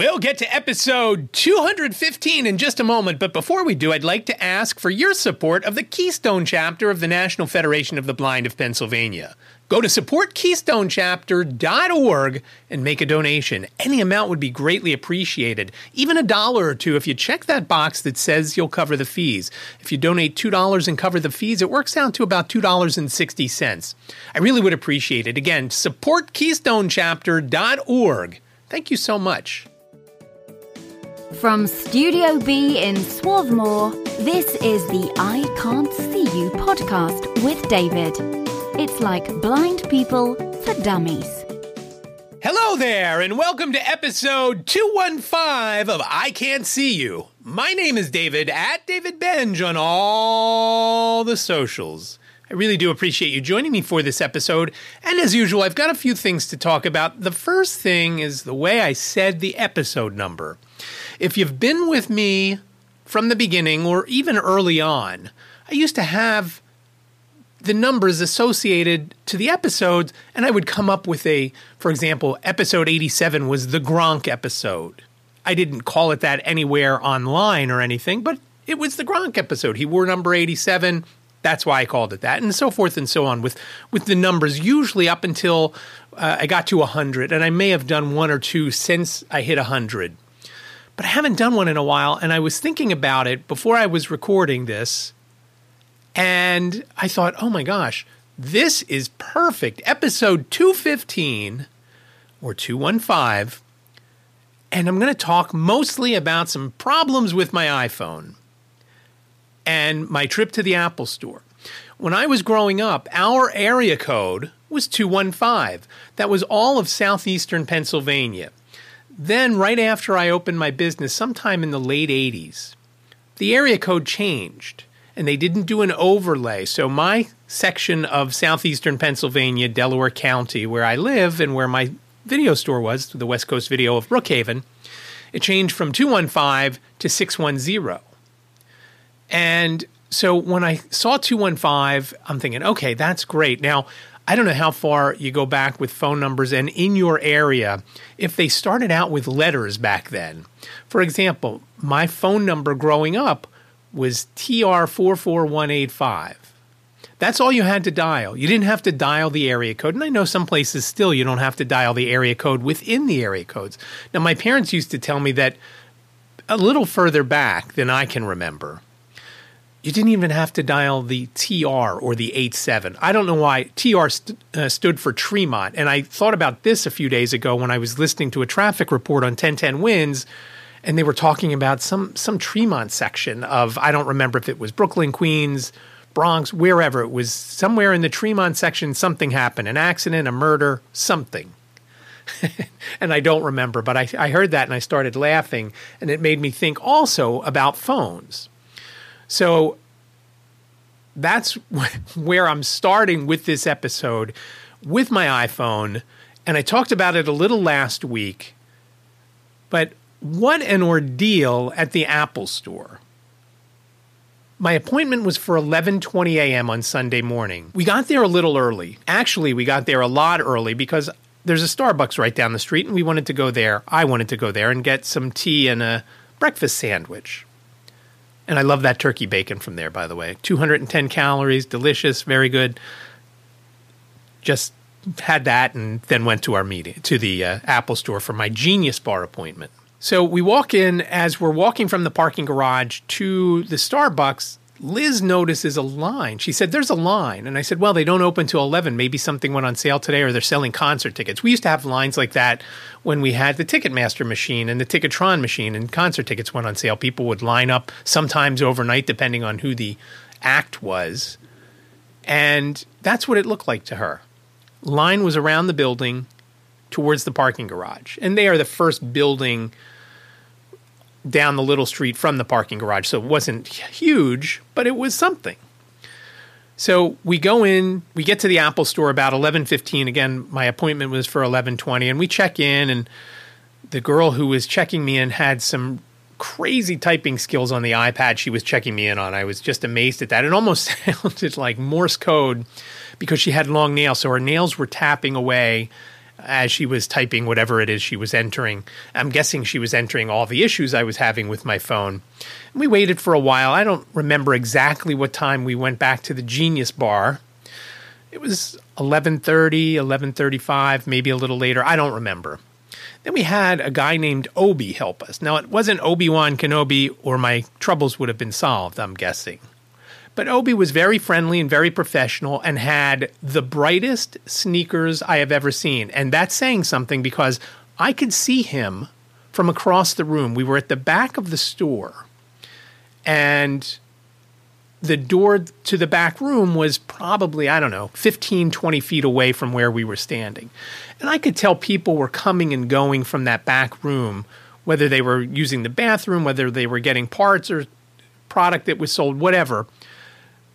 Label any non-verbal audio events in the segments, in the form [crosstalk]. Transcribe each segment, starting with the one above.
We'll get to episode 215 in just a moment, but before we do, I'd like to ask for your support of the Keystone chapter of the National Federation of the Blind of Pennsylvania. Go to supportkeystonechapter.org and make a donation. Any amount would be greatly appreciated. Even a dollar or two if you check that box that says you'll cover the fees. If you donate $2 and cover the fees, it works out to about $2.60. I really would appreciate it. Again, supportkeystonechapter.org. Thank you so much. From Studio B in Swarthmore, this is the I Can't See You podcast with David. It's like blind people for dummies. Hello there, and welcome to episode 215 of I Can't See You. My name is David at David Benj on all the socials. I really do appreciate you joining me for this episode. And as usual, I've got a few things to talk about. The first thing is the way I said the episode number. If you've been with me from the beginning or even early on, I used to have the numbers associated to the episodes, and I would come up with a, for example, episode 87 was the Gronk episode. I didn't call it that anywhere online or anything, but it was the Gronk episode. He wore number 87. That's why I called it that, and so forth and so on with with the numbers. Usually up until uh, I got to 100, and I may have done one or two since I hit 100 but I haven't done one in a while. And I was thinking about it before I was recording this. And I thought, oh my gosh, this is perfect. Episode 215 or 215. And I'm going to talk mostly about some problems with my iPhone and my trip to the Apple store. When I was growing up, our area code was 215. That was all of southeastern Pennsylvania. Then, right after I opened my business, sometime in the late 80s, the area code changed and they didn't do an overlay. So, my section of southeastern Pennsylvania, Delaware County, where I live and where my video store was, the West Coast Video of Brookhaven, it changed from 215 to 610. And so when I saw 215, I'm thinking, okay, that's great. Now, I don't know how far you go back with phone numbers and in your area if they started out with letters back then. For example, my phone number growing up was TR44185. That's all you had to dial. You didn't have to dial the area code. And I know some places still you don't have to dial the area code within the area codes. Now, my parents used to tell me that a little further back than I can remember you didn't even have to dial the TR or the 87. I don't know why TR st- uh, stood for Tremont. And I thought about this a few days ago when I was listening to a traffic report on 1010 WINS, and they were talking about some some Tremont section of I don't remember if it was Brooklyn, Queens, Bronx, wherever it was. Somewhere in the Tremont section, something happened, an accident, a murder, something. [laughs] and I don't remember, but I, I heard that and I started laughing, and it made me think also about phones so that's [laughs] where I'm starting with this episode with my iPhone. And I talked about it a little last week. But what an ordeal at the Apple Store. My appointment was for 11:20 a.m. on Sunday morning. We got there a little early. Actually, we got there a lot early because there's a Starbucks right down the street and we wanted to go there. I wanted to go there and get some tea and a breakfast sandwich. And I love that turkey bacon from there, by the way. 210 calories, delicious, very good. Just had that and then went to our meeting, to the uh, Apple store for my Genius Bar appointment. So we walk in as we're walking from the parking garage to the Starbucks. Liz notices a line. She said, There's a line. And I said, Well, they don't open till 11. Maybe something went on sale today or they're selling concert tickets. We used to have lines like that when we had the Ticketmaster machine and the Ticketron machine and concert tickets went on sale. People would line up sometimes overnight, depending on who the act was. And that's what it looked like to her. Line was around the building towards the parking garage. And they are the first building down the little street from the parking garage. So it wasn't huge, but it was something. So we go in, we get to the Apple store about 11:15. Again, my appointment was for 11:20 and we check in and the girl who was checking me in had some crazy typing skills on the iPad she was checking me in on. I was just amazed at that. It almost [laughs] sounded like Morse code because she had long nails, so her nails were tapping away as she was typing whatever it is she was entering. I'm guessing she was entering all the issues I was having with my phone. And we waited for a while. I don't remember exactly what time we went back to the Genius Bar. It was 11:30, 11:35, maybe a little later. I don't remember. Then we had a guy named Obi help us. Now it wasn't Obi-Wan Kenobi or my troubles would have been solved, I'm guessing. But Obi was very friendly and very professional and had the brightest sneakers I have ever seen. And that's saying something because I could see him from across the room. We were at the back of the store. And the door to the back room was probably, I don't know, 15, 20 feet away from where we were standing. And I could tell people were coming and going from that back room, whether they were using the bathroom, whether they were getting parts or product that was sold, whatever.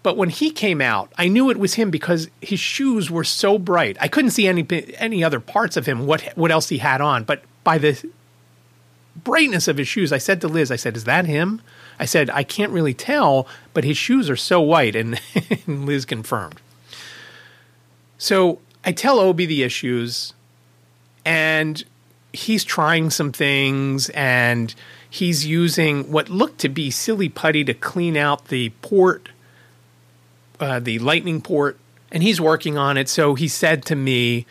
But when he came out, I knew it was him because his shoes were so bright. I couldn't see any any other parts of him, what what else he had on, but by the brightness of his shoes, I said to Liz, I said, "Is that him?" I said, "I can't really tell, but his shoes are so white." And, [laughs] and Liz confirmed. So I tell Obi the issues, and he's trying some things, and he's using what looked to be silly putty to clean out the port uh, the lightning port, and he's working on it. So he said to me,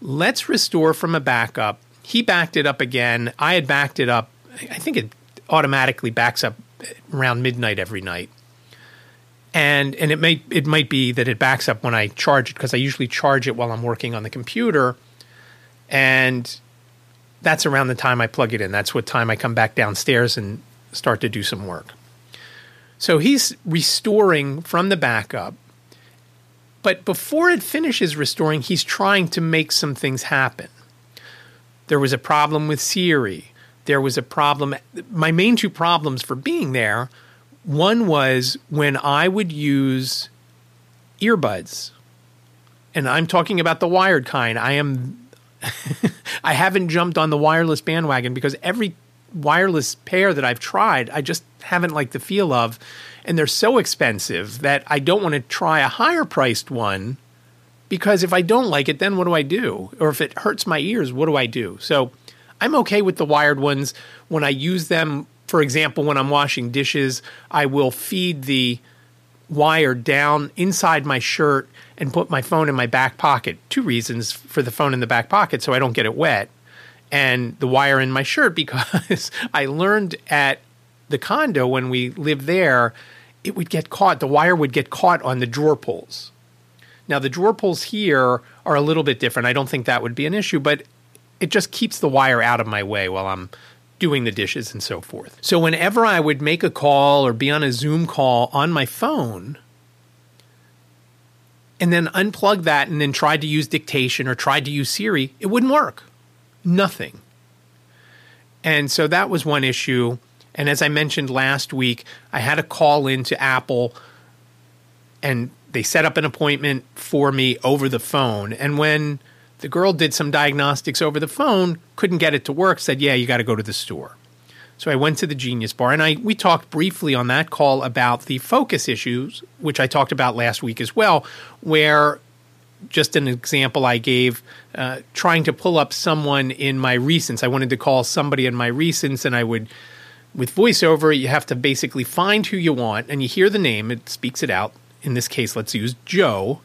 "Let's restore from a backup." He backed it up again. I had backed it up. I think it automatically backs up around midnight every night. And and it may it might be that it backs up when I charge it because I usually charge it while I'm working on the computer. And that's around the time I plug it in. That's what time I come back downstairs and start to do some work. So he's restoring from the backup. But before it finishes restoring, he's trying to make some things happen. There was a problem with Siri. There was a problem. My main two problems for being there one was when I would use earbuds, and I'm talking about the wired kind. I am. [laughs] I haven't jumped on the wireless bandwagon because every wireless pair that I've tried, I just haven't liked the feel of. And they're so expensive that I don't want to try a higher priced one because if I don't like it, then what do I do? Or if it hurts my ears, what do I do? So I'm okay with the wired ones. When I use them, for example, when I'm washing dishes, I will feed the wire down inside my shirt and put my phone in my back pocket. Two reasons for the phone in the back pocket so I don't get it wet and the wire in my shirt because [laughs] I learned at the condo when we lived there, it would get caught, the wire would get caught on the drawer pulls. Now, the drawer pulls here are a little bit different. I don't think that would be an issue, but it just keeps the wire out of my way while I'm doing the dishes and so forth. So, whenever I would make a call or be on a Zoom call on my phone, and then unplug that and then tried to use dictation or tried to use Siri, it wouldn't work nothing. And so that was one issue. And as I mentioned last week, I had a call into Apple and they set up an appointment for me over the phone. And when the girl did some diagnostics over the phone, couldn't get it to work, said, Yeah, you got to go to the store. So I went to the Genius Bar and I we talked briefly on that call about the focus issues, which I talked about last week as well, where just an example I gave, uh, trying to pull up someone in my recents. I wanted to call somebody in my recents, and I would, with voiceover, you have to basically find who you want, and you hear the name, it speaks it out. In this case, let's use Joe.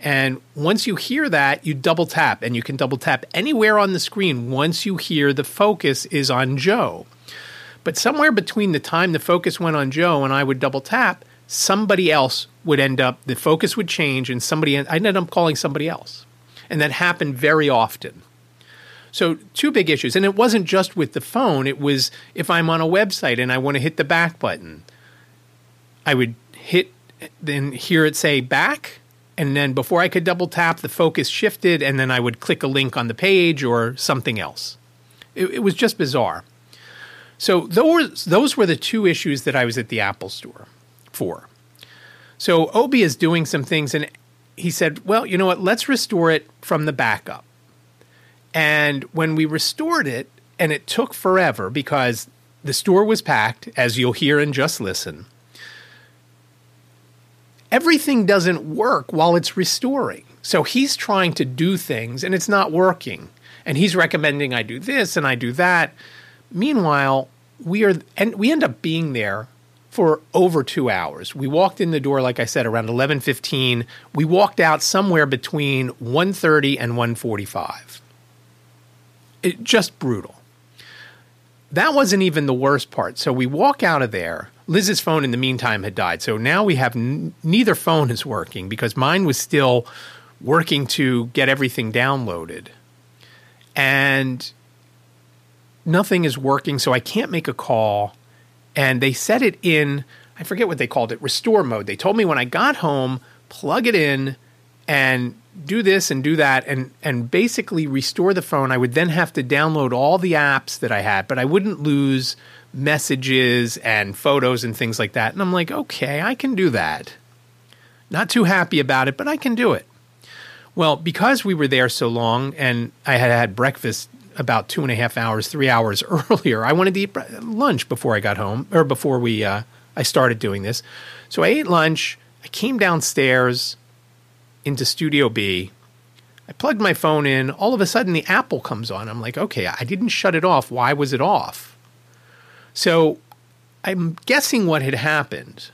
And once you hear that, you double tap, and you can double tap anywhere on the screen once you hear the focus is on Joe. But somewhere between the time the focus went on Joe and I would double tap, somebody else would end up, the focus would change, and somebody, I ended up calling somebody else. And that happened very often. So, two big issues. And it wasn't just with the phone, it was if I'm on a website and I want to hit the back button, I would hit, then hear it say back. And then before I could double tap, the focus shifted, and then I would click a link on the page or something else. It, it was just bizarre. So, those, those were the two issues that I was at the Apple store for. So Obi is doing some things, and he said, Well, you know what? Let's restore it from the backup. And when we restored it, and it took forever because the store was packed, as you'll hear and just listen, everything doesn't work while it's restoring. So he's trying to do things and it's not working. And he's recommending I do this and I do that. Meanwhile, we are and we end up being there for over two hours. We walked in the door, like I said, around eleven fifteen. We walked out somewhere between 1.30 and 1.45. It just brutal. That wasn't even the worst part. So we walk out of there. Liz's phone in the meantime had died. So now we have n- neither phone is working because mine was still working to get everything downloaded. And nothing is working, so I can't make a call. And they set it in, I forget what they called it, restore mode. They told me when I got home, plug it in and do this and do that and and basically restore the phone. I would then have to download all the apps that I had, but I wouldn't lose messages and photos and things like that. And I'm like, okay, I can do that. Not too happy about it, but I can do it. Well, because we were there so long and I had had breakfast about two and a half hours, three hours [laughs] earlier, I wanted to eat lunch before I got home or before we uh, I started doing this. So I ate lunch. I came downstairs into Studio B. I plugged my phone in. All of a sudden, the Apple comes on. I'm like, okay, I didn't shut it off. Why was it off? So I'm guessing what had happened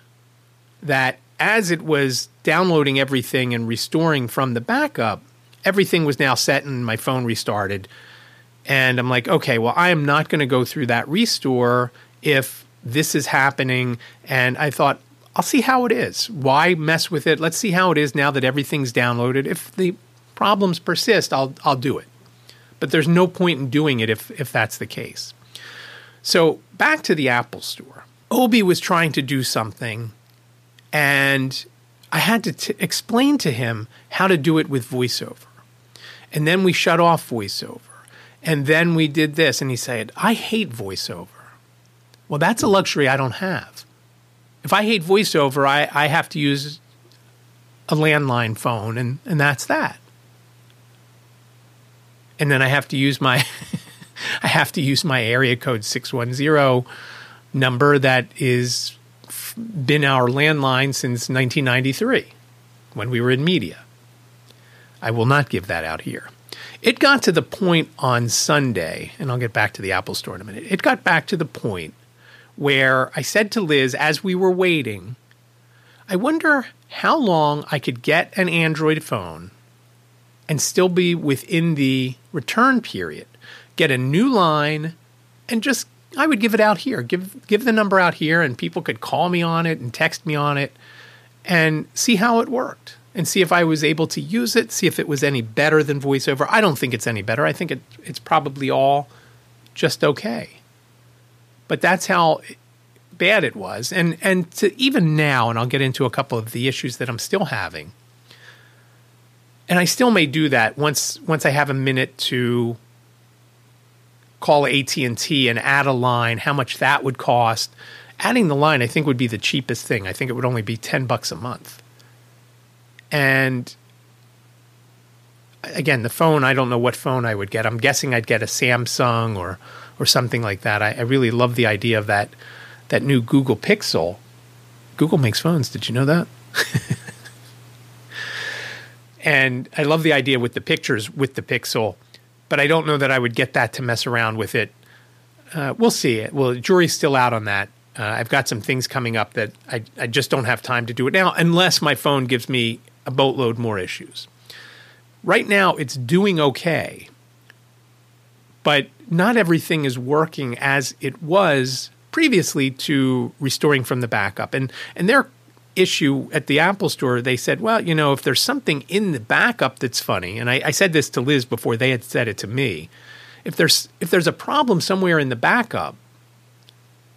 that as it was downloading everything and restoring from the backup, everything was now set and my phone restarted. And I'm like, okay, well, I am not going to go through that restore if this is happening. And I thought, I'll see how it is. Why mess with it? Let's see how it is now that everything's downloaded. If the problems persist, I'll I'll do it. But there's no point in doing it if if that's the case. So back to the Apple Store. Obi was trying to do something, and I had to t- explain to him how to do it with VoiceOver. And then we shut off VoiceOver. And then we did this. And he said, I hate VoiceOver. Well, that's a luxury I don't have if I hate voiceover, I, I have to use a landline phone, and, and that's that. And then I have to use my [laughs] I have to use my area code six one zero number that is been our landline since 1993 when we were in media. I will not give that out here. It got to the point on Sunday, and I'll get back to the Apple Store in a minute. It got back to the point where I said to Liz as we were waiting, I wonder how long I could get an Android phone and still be within the return period, get a new line, and just I would give it out here, give give the number out here, and people could call me on it and text me on it, and see how it worked, and see if I was able to use it, see if it was any better than VoiceOver. I don't think it's any better. I think it, it's probably all just okay. But that's how bad it was. And and to even now, and I'll get into a couple of the issues that I'm still having. And I still may do that once once I have a minute to call AT&T and add a line, how much that would cost. Adding the line I think would be the cheapest thing. I think it would only be 10 bucks a month. And again, the phone, I don't know what phone I would get. I'm guessing I'd get a Samsung or or something like that. I, I really love the idea of that that new Google Pixel. Google makes phones. Did you know that? [laughs] and I love the idea with the pictures with the Pixel, but I don't know that I would get that to mess around with it. Uh, we'll see. Well, jury's still out on that. Uh, I've got some things coming up that I, I just don't have time to do it now, unless my phone gives me a boatload more issues. Right now, it's doing okay, but not everything is working as it was previously to restoring from the backup. And and their issue at the Apple store, they said, well, you know, if there's something in the backup that's funny, and I, I said this to Liz before they had said it to me, if there's if there's a problem somewhere in the backup,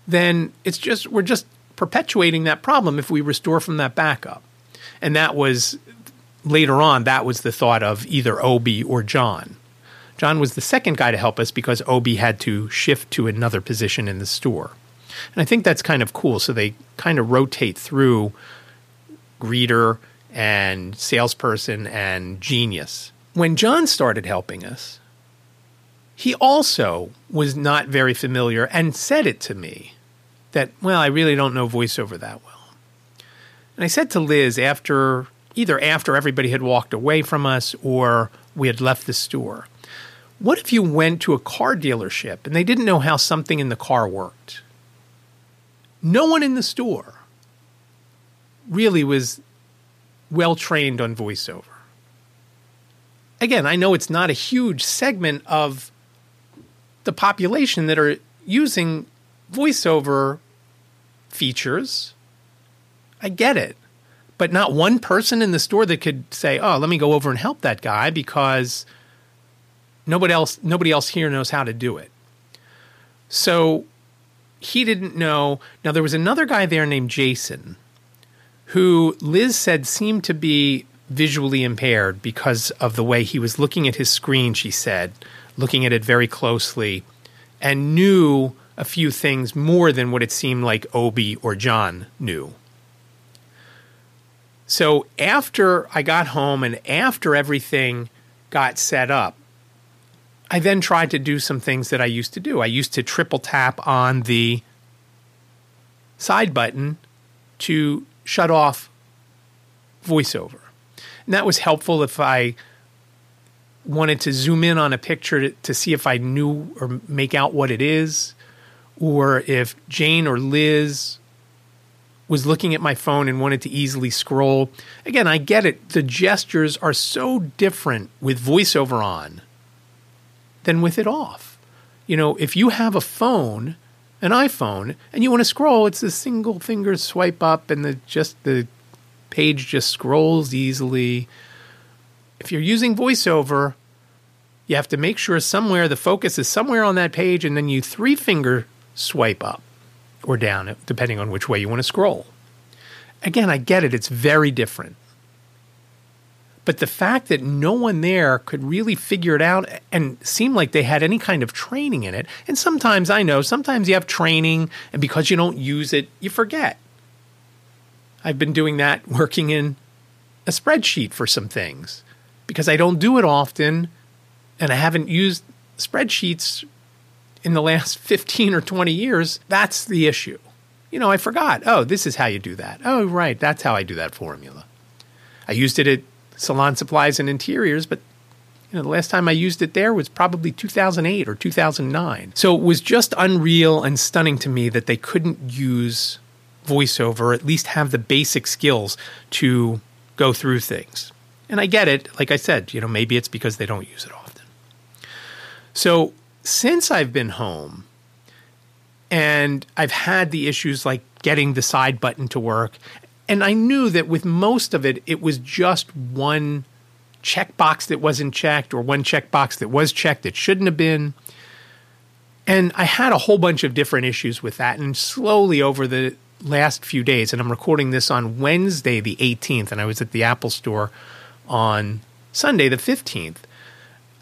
then it's just we're just perpetuating that problem if we restore from that backup. And that was later on, that was the thought of either Obi or John. John was the second guy to help us because Obi had to shift to another position in the store. And I think that's kind of cool. So they kind of rotate through greeter and salesperson and genius. When John started helping us, he also was not very familiar and said it to me that, well, I really don't know voiceover that well. And I said to Liz after either after everybody had walked away from us or we had left the store, What if you went to a car dealership and they didn't know how something in the car worked? No one in the store really was well trained on voiceover. Again, I know it's not a huge segment of the population that are using voiceover features. I get it. But not one person in the store that could say, "Oh, let me go over and help that guy because nobody else nobody else here knows how to do it." So he didn't know. Now there was another guy there named Jason who Liz said seemed to be visually impaired because of the way he was looking at his screen, she said, looking at it very closely, and knew a few things more than what it seemed like Obi or John knew. So after I got home and after everything got set up, I then tried to do some things that I used to do. I used to triple tap on the side button to shut off voiceover. And that was helpful if I wanted to zoom in on a picture to, to, see if I knew or make out what it is, or if Jane or Liz was looking at my phone and wanted to easily scroll. Again, I get it. The gestures are so different with voiceover on than with it off. You know, if you have a phone, an iPhone, and you want to scroll, it's a single finger swipe up and the just the page just scrolls easily. If you're using voiceover, you have to make sure somewhere the focus is somewhere on that page and then you three finger swipe up or down, depending on which way you want to scroll. Again, I get it, it's very different. But the fact that no one there could really figure it out and seem like they had any kind of training in it, and sometimes I know, sometimes you have training, and because you don't use it, you forget. I've been doing that [laughs] working in a spreadsheet for some things because I don't do it often and I haven't used spreadsheets in the last [laughs] 15 or 20 years. That's the issue. You know, I forgot. Oh, this is how you do that. Oh, right. That's how I do that formula. I used it at Salon Supplies and Interiors, but you know, the last time I used it there was probably 2008 or 2009. So it was just unreal and stunning to me that they couldn't use voiceover, at least have the basic skills to go through things. And I get it. Like I said, you know, maybe it's because they don't use it often. So since I've been home and I've had the issues like getting the side button to work, and I knew that with most of it, it was just one checkbox that wasn't checked or one checkbox that was checked that shouldn't have been. And I had a whole bunch of different issues with that. And slowly over the last few days, and I'm recording this on Wednesday, the 18th, and I was at the Apple store on Sunday, the 15th,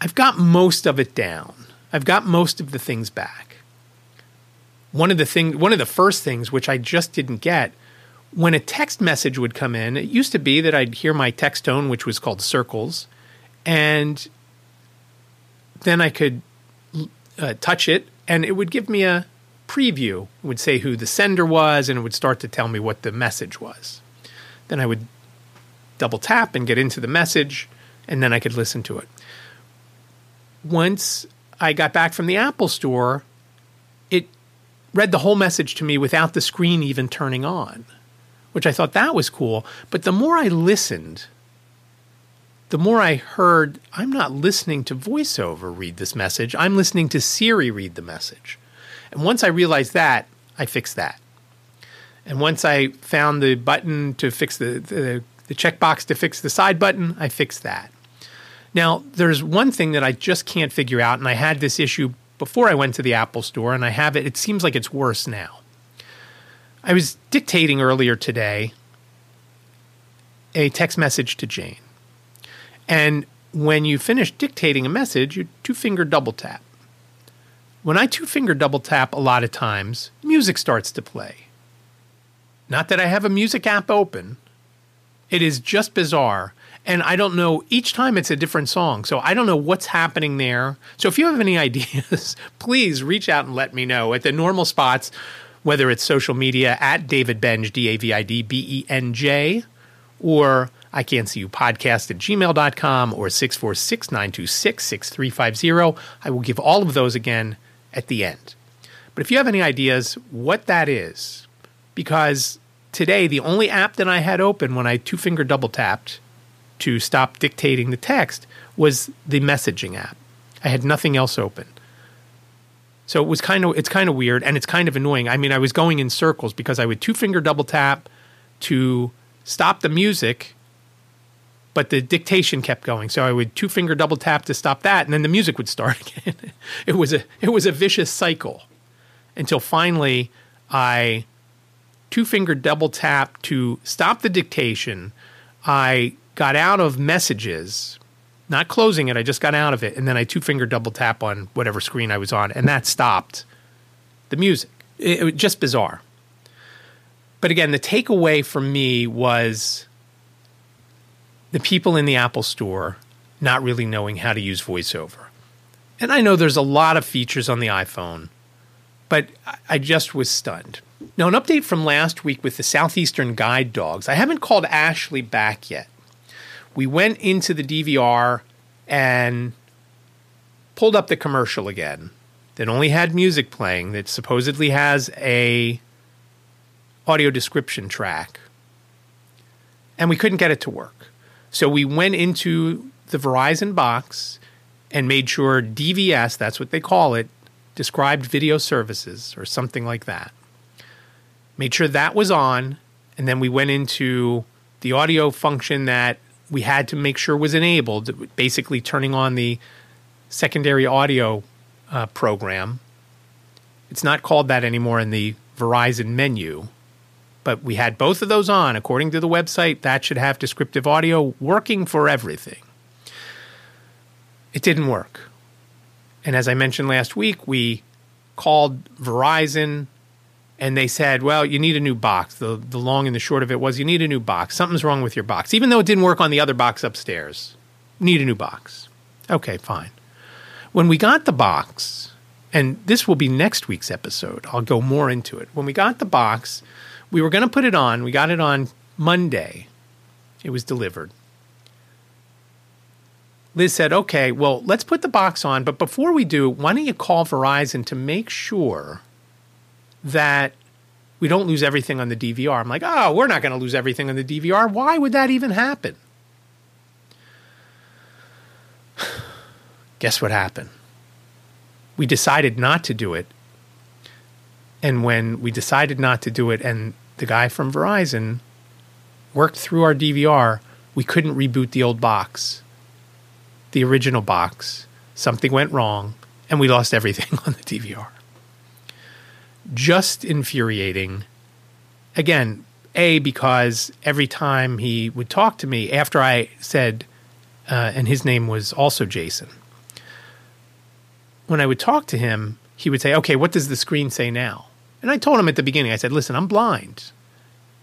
I've got most of it down. I've got most of the things back. One of the thing, one of the first things which I just didn't get when a text message would come in, it used to be that I'd hear my text tone, which was called circles, and then I could uh, touch it, and it would give me a preview. It would say who the sender was, and it would start to tell me what the message was. Then I would double tap and get into the message, and then I could listen to it. Once I got back from the Apple store, it read the whole message to me without the screen even turning on which I thought that was cool. But the more I listened, the more I heard I'm not listening to voiceover read this message, I'm listening to Siri read the message. And once I realized that, I fixed that. And once I found the button to fix the, the, the checkbox to fix the side button, I fixed that. Now, there's one thing that I just can't figure out, and I had this issue before I went to the Apple store, and I have it, it seems like it's worse now. I was dictating earlier today a text message to Jane. And when you finish dictating a message, you two finger double tap. When I two finger double tap, a lot of times, music starts to play. Not that I have a music app open, it is just bizarre. And I don't know, each time it's a different song. So I don't know what's happening there. So if you have any [laughs] ideas, please reach out and let me know at the normal spots whether it's social media at David Benj, D A V I D B E N J, or I can't see you podcast at gmail.com or 646 926 6350. I will give all of those again at the end. But if you have any ideas what that is, because today the only app that I had open when I two finger double tapped to stop dictating the text was the messaging app. I had nothing else open. So it was kind of it's kind of weird and it's kind of annoying. I mean, I was going in circles because I would two finger double tap to stop the music, but the dictation kept going. So I would two finger double tap to stop that, and then the music would start [laughs] again. it was a it was a vicious cycle until finally I two finger double tap to stop the dictation. I got out of messages not closing it. I just got out of it, and then I two finger double tap on whatever screen I was on, and that stopped the music. It, it was just bizarre. But again, the takeaway for me was the people in the Apple Store not really knowing how to use VoiceOver. And I know there's a lot of features on the iPhone, but I just was stunned. Now, an update from last week with the Southeastern Guide Dogs. I haven't called Ashley back yet we went into the DVR and pulled up the commercial again that only had music playing that supposedly has a audio description track and we couldn't get it to work. So we went into the verizon box and made sure dvs that's what they call it described video services or something like that. Made sure that was on and then we went into the audio function that we had to make sure it was enabled, basically turning on the secondary audio uh, program. It's not called that anymore in the Verizon menu, but we had both of those on. According to the website, that should have descriptive audio working for everything. It didn't work. And as I mentioned last week, we called Verizon and they said, "Well, you need a new box." The the long and the short of it was, you need a new box. Something's wrong with your box, even though it didn't work on the other box upstairs. Need a new box. Okay, fine. When we got the box, and this will be next week's episode. I'll go more into it. When we got the box, we were going to put it on. We got it on Monday. It was delivered. Liz said, okay, well, let's put the box on. But before we do, why don't you call Verizon to make sure that we don't lose everything on the DVR. I'm like, oh, we're not going to lose everything on the DVR. Why would that even happen? [sighs] Guess what happened? We decided not to do it. And when we decided not to do it, and the guy from Verizon worked through our DVR, we couldn't reboot the old box, the original box. Something went wrong, and we lost everything [laughs] on the DVR just infuriating. Again, A, because every time he would talk to me after I said, uh, and his name was also Jason, when I would talk to him, he would say, Okay, what does the screen say now? And I told him at the beginning, I said, Listen, I'm blind.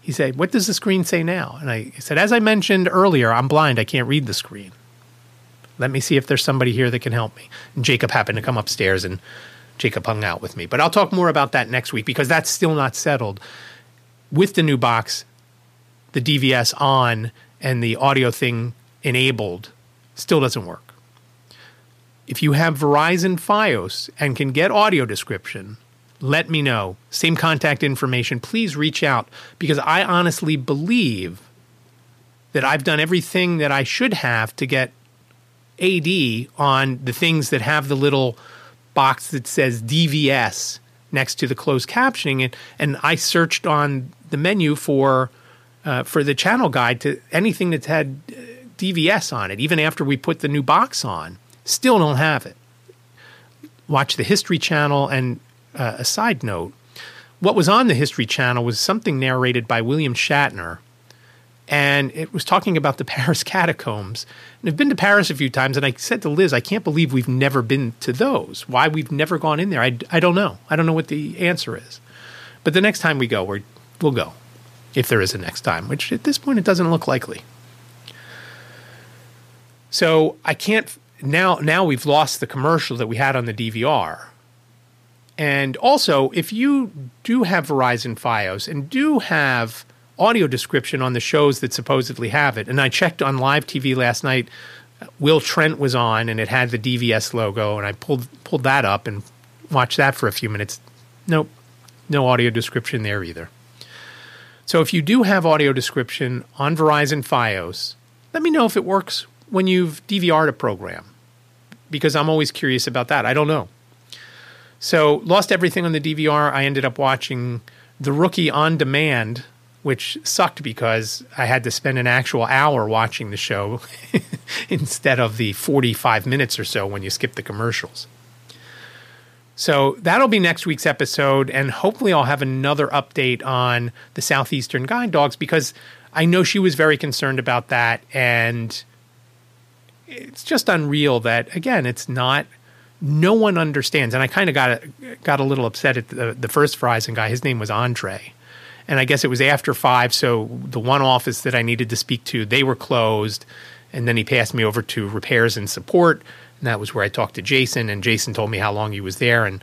He said, What does the screen say now? And I said, As I mentioned earlier, I'm blind. I can't read the screen. Let me see if there's somebody here that can help me. And Jacob happened to come upstairs and Jacob hung out with me. But I'll talk more about that next week because that's still not settled. With the new box, the DVS on and the audio thing enabled still doesn't work. If you have Verizon Fios and can get audio description, let me know. Same contact information. Please reach out because I honestly believe that I've done everything that I should have to get AD on the things that have the little box that says DVS next to the closed captioning, and, and I searched on the menu for uh, for the channel guide to anything that's had uh, DVS on it. Even after we put the new box on, still don't have it. Watch the History Channel, and uh, a side note: what was on the History Channel was something narrated by William Shatner and it was talking about the [laughs] Paris catacombs. And I've been to Paris a few times, and I said to Liz, I can't believe we've never been to those. Why we've never gone in there, I, I don't know. I don't know what the answer is. But the next time we go, we we'll go, if there is a next time, which at this point it doesn't look likely. So I can't now. Now we've lost the commercial that we had on the DVR. And also, if you do have Verizon FiOS and do have audio description on the shows that supposedly have it. And I checked on live TV last night. Will Trent was on, and it had the DVS logo, and I pulled pulled that up and watched that for a few minutes. Nope, no audio description there either. So if you do have audio description on Verizon FiOS, let me know if it works when you've DVR'd a program, because I'm always curious about that. I don't know. So lost everything on the DVR. I ended up watching The Rookie on demand which sucked because I had to spend an actual hour watching the show [laughs] instead of the 45 minutes or so when you skip the commercials. So that'll be next week's episode, and hopefully, I'll have another update on the Southeastern Guide Dogs because I know she was very concerned about that, and it's just unreal that again, it's not. No one understands, and I kind of got got a little upset at the, the first Verizon guy. His name was Andre, and I guess it was after five. So the one office that I needed to speak to, they were closed. And then he passed me over to repairs and support. And that was where I talked to Jason. And Jason told me how long he was there. And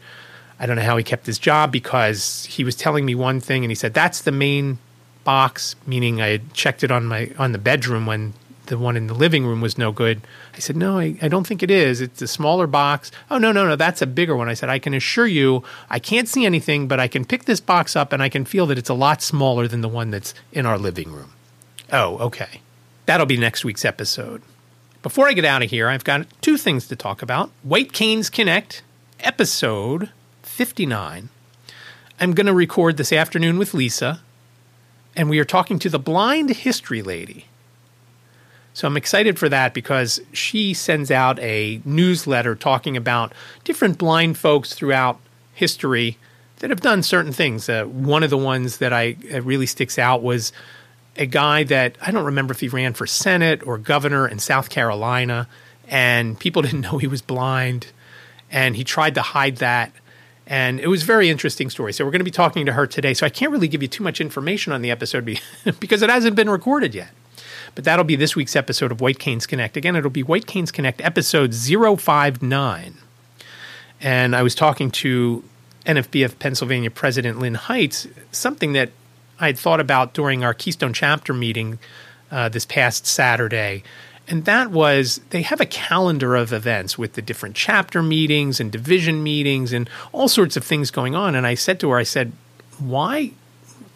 I don't know how he kept his job because he was telling me one thing and he said, that's the main box, meaning I had checked it on my on the bedroom when the one in the living room was no good. I said, No, I, I, don't think it is. It's a smaller box. Oh, no, no, no, that's a bigger one. I said, I can assure you, I can't see anything, but I can pick this box up and I can feel that it's a lot smaller than the one that's in our living room. Oh, okay. That'll be next week's episode. Before I get out of here, I've got two things to talk about White Canes Connect, episode 59. I'm going to record this afternoon with Lisa, and we are talking to the blind history lady. So I'm excited for that because she sends out a newsletter talking about different blind folks throughout history that have done certain things. Uh, one of the ones that I uh, really sticks out was a guy that I don't remember if he ran for Senate or governor in South Carolina, and people [laughs] didn't know he was blind, and he tried to hide that. And it was a very interesting story. So we're going to be talking to her today. So I can't really give you too much information on the episode [laughs] because it hasn't been recorded yet. But that'll be this week's episode of White Canes Connect. Again, it'll be White Canes Connect episode 059. And I was talking to NFB of Pennsylvania President Lynn Heitz, something that I had thought about during our Keystone chapter meeting uh, this past Saturday. And that was they have a calendar of events with the different chapter meetings and division meetings and all sorts of things going on. And I said to her, I said, why?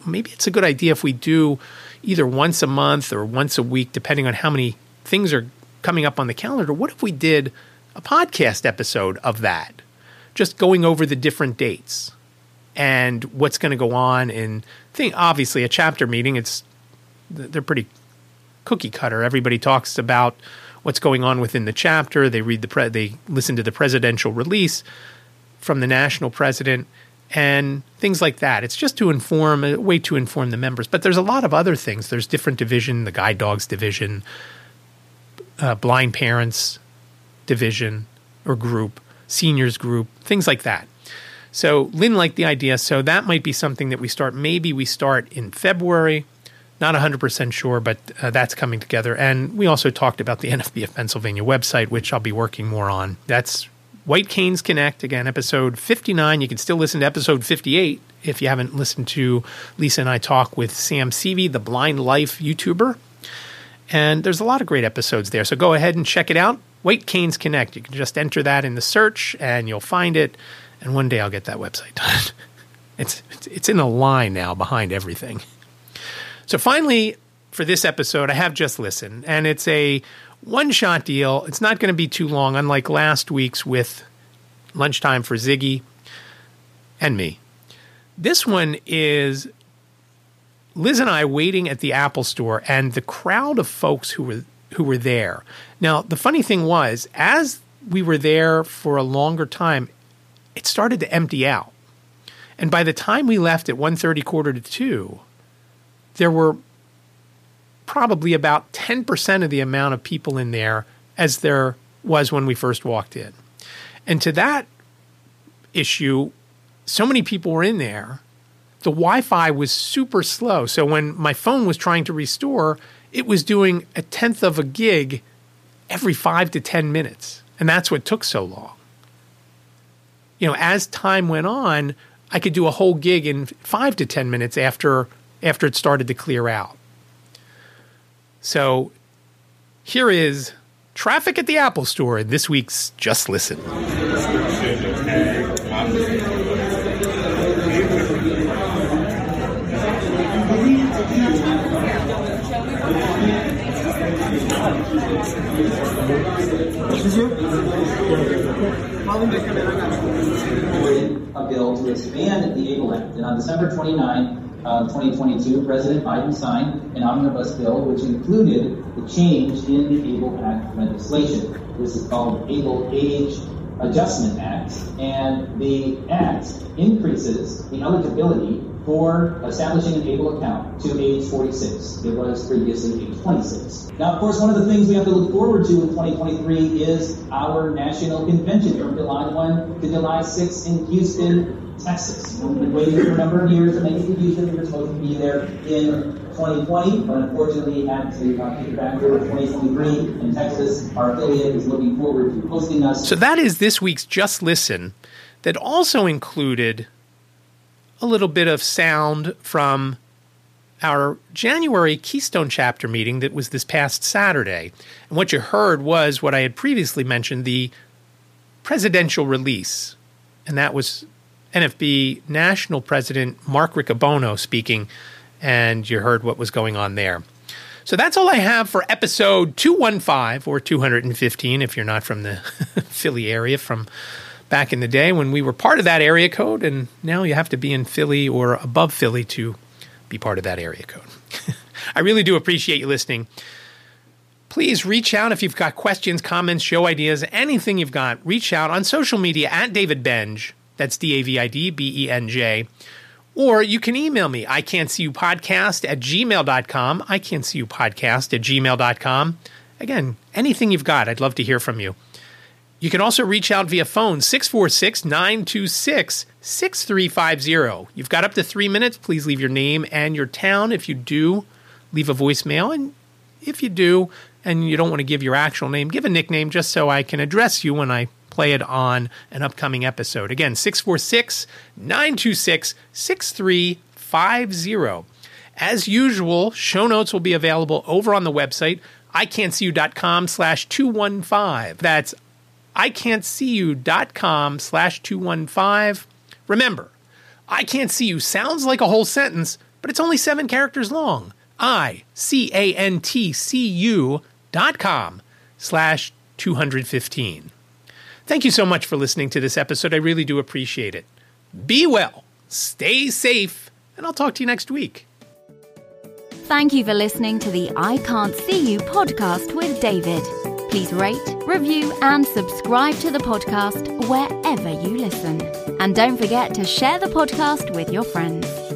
Maybe it's a good idea if we do either once a month or once a week, depending on how many things are coming up on the calendar. What if we did a podcast episode of that? Just going over the different dates and what's going to go on And thing obviously a chapter meeting it's they're pretty cookie cutter everybody talks about what's going on within the chapter they read the pre- they listen to the presidential release from the national president and things like that. It's just to inform, a way to inform the members. But there's a lot of other things. There's different division, the guide dogs division, uh, blind parents division or group, seniors group, things like that. So Lynn liked the idea. So that might be something that we start. Maybe we start in February. Not 100% sure, but uh, that's coming together. And we also talked about the [laughs] NFB of Pennsylvania website, which I'll be working more on. That's White Canes Connect, again, episode 59. You can still listen to episode 58 if you haven't listened to Lisa and I talk with Sam Seavey, the Blind Life YouTuber. And there's a lot of great episodes there. So go ahead and check it out. White Canes Connect. You can just enter that in the search and you'll find it. And one day I'll get that website done. [laughs] it's, it's in a line now behind everything. So finally, for this episode, I have just listened, and it's a one shot deal. It's not going to be too long, unlike last week's with Lunchtime for Ziggy and me. This one is Liz and I waiting at the Apple store and the crowd of folks who were who were there. Now, the funny thing was, as we were there for a longer time, it started to empty out. And by the time we left at 1.30, quarter to 2, there were probably about 10% of the amount of people in there as there was when we first walked in. And to that issue, so many people were in there. The Wi Fi was super slow. So when my phone was trying to restore, it was doing a tenth of a gig every five to 10 minutes. And that's what took so long. You know, as time went on, I could do a whole gig in five to 10 minutes after after it started to clear out. So here is traffic at the Apple Store this week's Just Listen. a bill to expand the ABLE Act. And on December 29, uh, 2022, President Biden signed an omnibus bill which included the change in the ABLE Act legislation. This is called ABLE Age Adjustment Act, and the act increases the eligibility for establishing an ABLE account to age 46. It was previously age 26. Now, of course, one of the things we have to look forward to in 2023 is our national convention from July 1 to July 6 in Houston, Texas. We've been waiting for a number of years to make to Houston. We were supposed to be there in 2020, but unfortunately had to uh, kick it back to 2023 in Texas. Our affiliate is looking forward to hosting us. So that is this week's Just Listen that also included a little bit of sound from our January Keystone chapter meeting that was this past Saturday. And what you heard was what I had previously mentioned the presidential release. And that was NFB National President Mark Riccobono speaking. And you heard what was going on there. So that's all I have for episode 215 or 215 if you're not from the [laughs] Philly area from back in the day when we were part of that area code, and now you have to be in Philly or above Philly to be part of that area code. [laughs] I really do appreciate you listening. Please reach out if you've got questions, comments, show ideas, anything you've got. Reach out on social media at David Benj. That's D A V I D B E N J. Or you can email me, I can't see you podcast at gmail.com. I can't see you podcast at gmail.com. Again, anything you've got, I'd love to hear from you. You can also reach out via phone 646 926 6350. You've got up to three minutes. Please leave your name and your town. If you do, leave a voicemail. And if you do, and you don't want to give your actual name, give a nickname just so I can address you when I play it on an upcoming episode. Again, 646 926 6350. As usual, show notes will be available over on the website, iCantCU.com slash 215. That's iCantCU.com slash 215. Remember, I can't see you sounds like a whole sentence, but it's only seven characters long. I C A N T C U dot com slash 215. Thank you so much for listening to this episode. I really do appreciate it. Be well, stay safe, and I'll talk to you next week. Thank you for listening to the I Can't See You podcast with David. Please rate, review, and subscribe to the podcast wherever you listen. And don't forget to share the podcast with your friends.